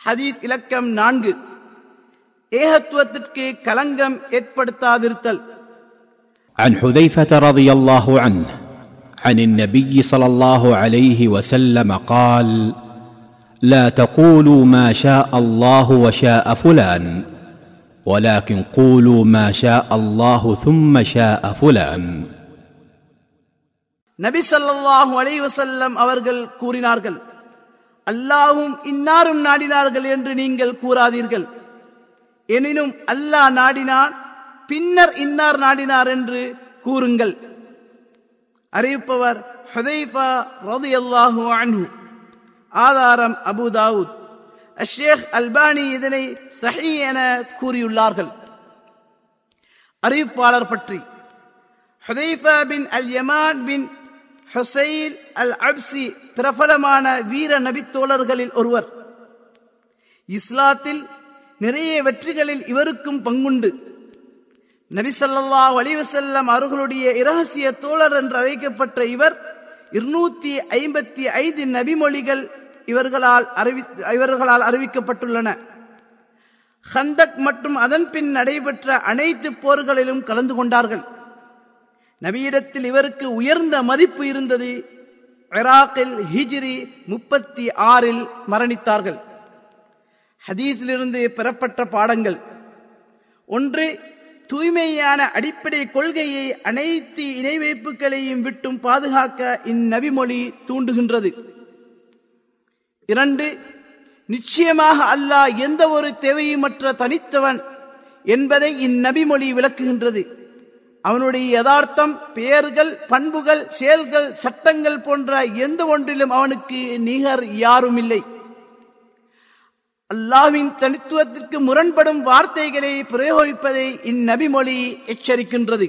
ஹதீஸ் இலக்கம் நான்கு ஏகத்துவத்திற்கு கலங்கம் ஏற்படுத்தாதிருத்தல் عن حذيفه رضي الله عنه عن النبي صلى الله عليه وسلم قال لا تقولوا ما شاء الله وشاء فلان ولكن قولوا ما شاء الله ثم شاء فلان நபி ஸல்லல்லாஹு அலைஹி வஸல்லம் அவர்கள் கூறினார்கள் அல்லாவும் இன்னாரும் நாடினார்கள் என்று நீங்கள் கூறாதீர்கள். எனினும் அல்லாஹ் நாடினான் பின்னர் இன்னார் நாடினார் என்று கூறுங்கள். அறிவிப்பவர் ஹுதைஃபா ரலியல்லாஹு அன்ஹு. ஆதாரம் அபு தாவூத். அஷேக் அல்பானி இதனை சஹி என கூறியுள்ளார்கள். அறிவிப்பாளர் பற்றி. ஹதைஃபா பின் அல் யமான் பின் ஹுசைல் அல் அப்சி பிரபலமான வீர நபித்தோழர்களில் ஒருவர். இஸ்லாத்தில் நிறைய வெற்றிகளில் இவருக்கும் பங்குண்டு. நபிசல்லா ஸல்லல்லாஹு அவர்களுடைய இரகசிய தோழர் என்று அழைக்கப்பட்ட இவர் இருநூத்தி ஐம்பத்தி ஐந்து நபிமொழிகள் இவர்களால் அறிவி இவர்களால் அறிவிக்கப்பட்டுள்ளன. ஹந்தக் மற்றும் அதன் பின் நடைபெற்ற அனைத்து போர்களிலும் கலந்து கொண்டார்கள். நபியிடத்தில் இவருக்கு உயர்ந்த மதிப்பு இருந்தது. இராக்கில் ஹிஜ்ரி முப்பத்தி ஆறில் மரணித்தார்கள். ஹதீஸிலிருந்து பெறப்பட்ட பாடங்கள். ஒன்று தூய்மையான அடிப்படை கொள்கையை அனைத்து இணை வைப்புகளையும் விட்டும் பாதுகாக்க இந்நபிமொழி தூண்டுகின்றது. இரண்டு நிச்சயமாக அல்லாஹ் எந்த ஒரு தேவையுமற்ற தனித்தவன் என்பதை இந்நபிமொழி விளக்குகின்றது. அவனுடைய யதார்த்தம் பெயர்கள் பண்புகள் செயல்கள் சட்டங்கள் போன்ற எந்த ஒன்றிலும் அவனுக்கு நிகர் யாரும் இல்லை அல்லாவின் தனித்துவத்திற்கு முரண்படும் வார்த்தைகளை பிரயோகிப்பதை இந்நபிமொழி எச்சரிக்கின்றது.